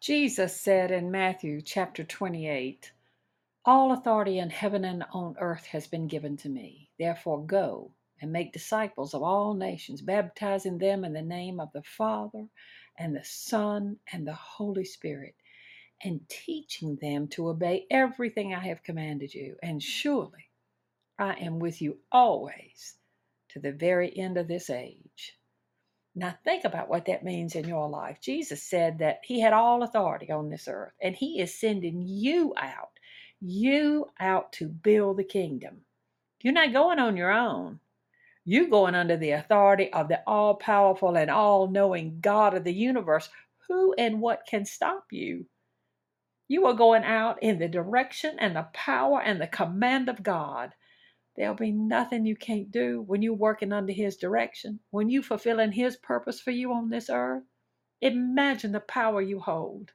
Jesus said in Matthew chapter 28, All authority in heaven and on earth has been given to me. Therefore, go and make disciples of all nations, baptizing them in the name of the Father and the Son and the Holy Spirit, and teaching them to obey everything I have commanded you. And surely I am with you always to the very end of this age. Now, think about what that means in your life. Jesus said that He had all authority on this earth, and He is sending you out, you out to build the kingdom. You're not going on your own. You're going under the authority of the all powerful and all knowing God of the universe. Who and what can stop you? You are going out in the direction and the power and the command of God. There'll be nothing you can't do when you're working under His direction, when you're fulfilling His purpose for you on this earth. Imagine the power you hold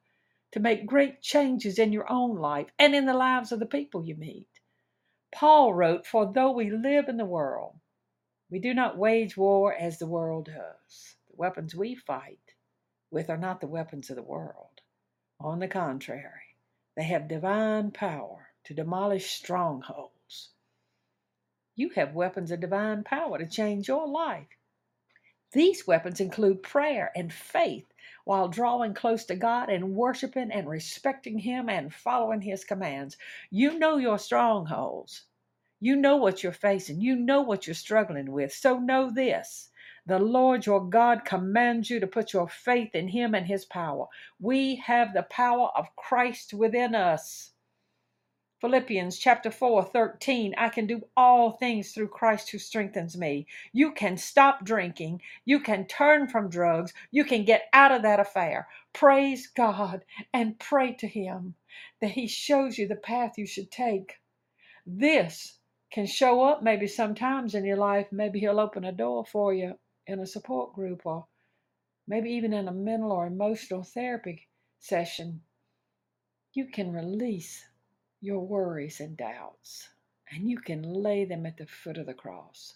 to make great changes in your own life and in the lives of the people you meet. Paul wrote, For though we live in the world, we do not wage war as the world does. The weapons we fight with are not the weapons of the world. On the contrary, they have divine power to demolish strongholds. You have weapons of divine power to change your life. These weapons include prayer and faith while drawing close to God and worshiping and respecting Him and following His commands. You know your strongholds. You know what you're facing. You know what you're struggling with. So know this the Lord your God commands you to put your faith in Him and His power. We have the power of Christ within us. Philippians chapter 4, 13. I can do all things through Christ who strengthens me. You can stop drinking. You can turn from drugs. You can get out of that affair. Praise God and pray to Him that He shows you the path you should take. This can show up maybe sometimes in your life. Maybe He'll open a door for you in a support group or maybe even in a mental or emotional therapy session. You can release your worries and doubts, and you can lay them at the foot of the cross.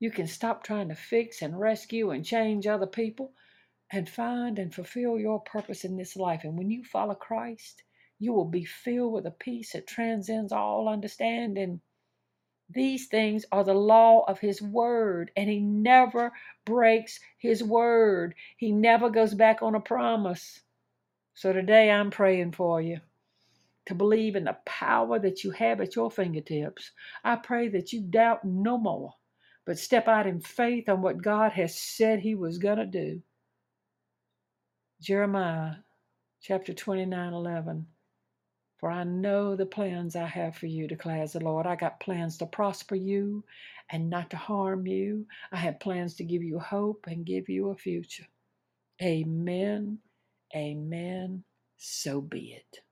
You can stop trying to fix and rescue and change other people and find and fulfill your purpose in this life. And when you follow Christ, you will be filled with a peace that transcends all understanding. These things are the law of His Word, and He never breaks His Word. He never goes back on a promise. So today I'm praying for you to believe in the power that you have at your fingertips. I pray that you doubt no more, but step out in faith on what God has said He was going to do. Jeremiah chapter 29 11. For I know the plans I have for you, declares the Lord. I got plans to prosper you and not to harm you. I have plans to give you hope and give you a future. Amen. Amen. So be it.